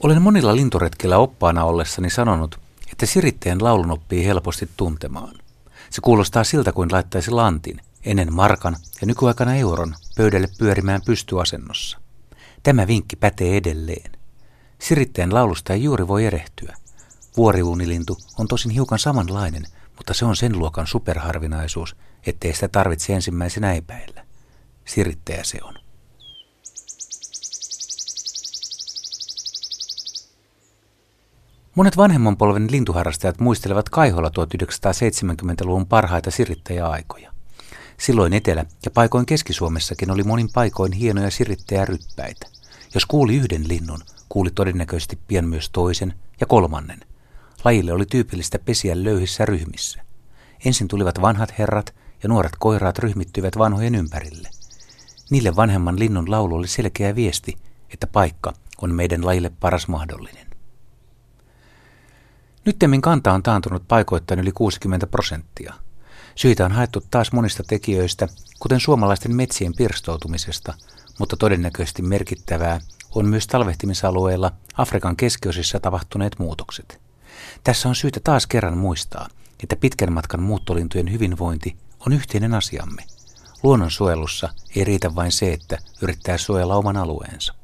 Olen monilla linturetkillä oppaana ollessani sanonut, että siritteen laulun oppii helposti tuntemaan. Se kuulostaa siltä kuin laittaisi lantin, ennen markan ja nykyaikana euron, pöydälle pyörimään pystyasennossa. Tämä vinkki pätee edelleen. Siritteen laulusta ei juuri voi erehtyä. Vuoriuunilintu on tosin hiukan samanlainen, mutta se on sen luokan superharvinaisuus, ettei sitä tarvitse ensimmäisenä epäillä. Siritteä se on. Monet vanhemman polven lintuharrastajat muistelevat Kaiholla 1970-luvun parhaita sirittäjäaikoja. Silloin Etelä- ja paikoin Keski-Suomessakin oli monin paikoin hienoja sirittäjäryppäitä. Jos kuuli yhden linnun, kuuli todennäköisesti pian myös toisen ja kolmannen. Lajille oli tyypillistä pesiä löyhissä ryhmissä. Ensin tulivat vanhat herrat ja nuoret koiraat ryhmittyivät vanhojen ympärille. Niille vanhemman linnun laulu oli selkeä viesti, että paikka on meidän lajille paras mahdollinen. Nyttemmin kanta on taantunut paikoittain yli 60 prosenttia. Syitä on haettu taas monista tekijöistä, kuten suomalaisten metsien pirstoutumisesta, mutta todennäköisesti merkittävää on myös talvehtimisalueilla Afrikan keskiosissa tapahtuneet muutokset. Tässä on syytä taas kerran muistaa, että pitkän matkan muuttolintujen hyvinvointi on yhteinen asiamme. Luonnonsuojelussa ei riitä vain se, että yrittää suojella oman alueensa.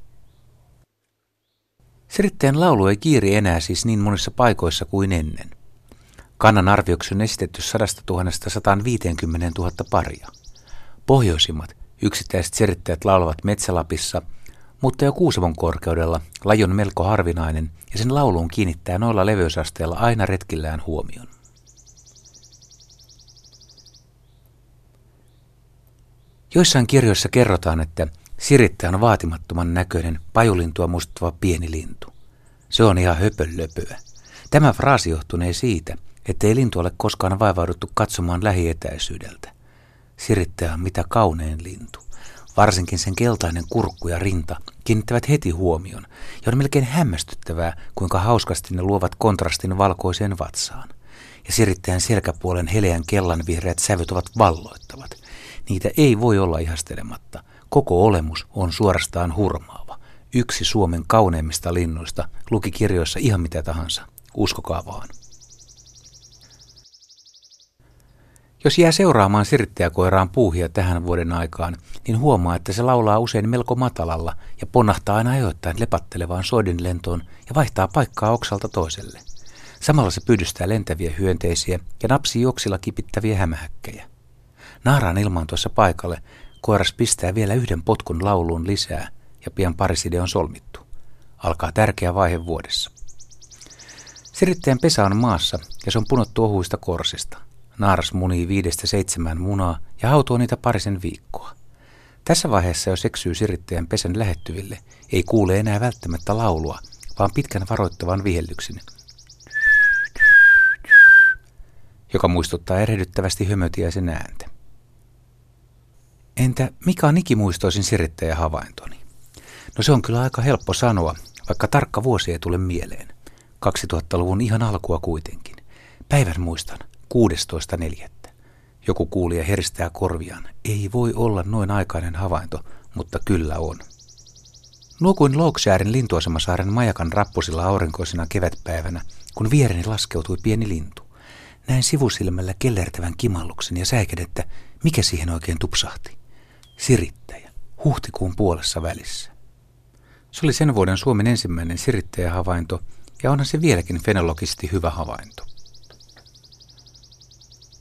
Siritteen laulu ei kiiri enää siis niin monissa paikoissa kuin ennen. Kannan arvioksi on esitetty 100 000 150 000 paria. Pohjoisimmat yksittäiset sirittäjät laulavat Metsälapissa, mutta jo Kuusevon korkeudella laji on melko harvinainen ja sen lauluun kiinnittää noilla leveysasteilla aina retkillään huomion. Joissain kirjoissa kerrotaan, että Sirittäjä on vaatimattoman näköinen, pajulintua muistuttava pieni lintu. Se on ihan höpönlöpöä. Tämä fraasi johtunee siitä, ettei lintu ole koskaan vaivauduttu katsomaan lähietäisyydeltä. Sirittäjä on mitä kaunein lintu. Varsinkin sen keltainen kurkku ja rinta kiinnittävät heti huomion, ja on melkein hämmästyttävää, kuinka hauskasti ne luovat kontrastin valkoiseen vatsaan. Ja sirittäjän selkäpuolen heleän kellan vihreät sävyt ovat valloittavat. Niitä ei voi olla ihastelematta – Koko olemus on suorastaan hurmaava. Yksi Suomen kauneimmista linnuista luki kirjoissa ihan mitä tahansa. Uskokaa vaan. Jos jää seuraamaan sirttäjäkoiraan puuhia tähän vuoden aikaan, niin huomaa, että se laulaa usein melko matalalla ja ponnahtaa aina ajoittain lepattelevaan lentoon ja vaihtaa paikkaa oksalta toiselle. Samalla se pyydystää lentäviä hyönteisiä ja napsii oksilla kipittäviä hämähäkkejä. Naaraan ilmaantuessa paikalle Koiras pistää vielä yhden potkun lauluun lisää ja pian pariside on solmittu. Alkaa tärkeä vaihe vuodessa. Sirittäjän pesä on maassa ja se on punottu ohuista korsista. Naaras munii viidestä seitsemään munaa ja hautoo niitä parisen viikkoa. Tässä vaiheessa, jos eksyy sirittäjän pesän lähettyville, ei kuule enää välttämättä laulua, vaan pitkän varoittavan vihellyksen, joka muistuttaa erehdyttävästi hömötiäisen ääntä. Entä mikä on ikimuistoisin sirittäjä havaintoni? No se on kyllä aika helppo sanoa, vaikka tarkka vuosi ei tule mieleen. 2000-luvun ihan alkua kuitenkin. Päivän muistan, 16.4. Joku kuulija heristää korviaan. Ei voi olla noin aikainen havainto, mutta kyllä on. Nuokuin Loukshärin lintuasemasaaren majakan rappusilla aurinkoisena kevätpäivänä, kun viereni laskeutui pieni lintu. Näin sivusilmällä kellertävän kimalluksen ja säiken, että mikä siihen oikein tupsahti. Sirittäjä, huhtikuun puolessa välissä. Se oli sen vuoden Suomen ensimmäinen sirittäjähavainto, ja onhan se vieläkin fenologisti hyvä havainto.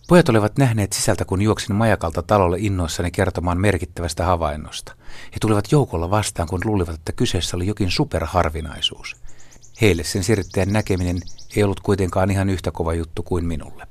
Pojat olivat nähneet sisältä, kun juoksin majakalta talolle innoissani kertomaan merkittävästä havainnosta. He tulivat joukolla vastaan, kun luulivat, että kyseessä oli jokin superharvinaisuus. Heille sen sirittäjän näkeminen ei ollut kuitenkaan ihan yhtä kova juttu kuin minulle.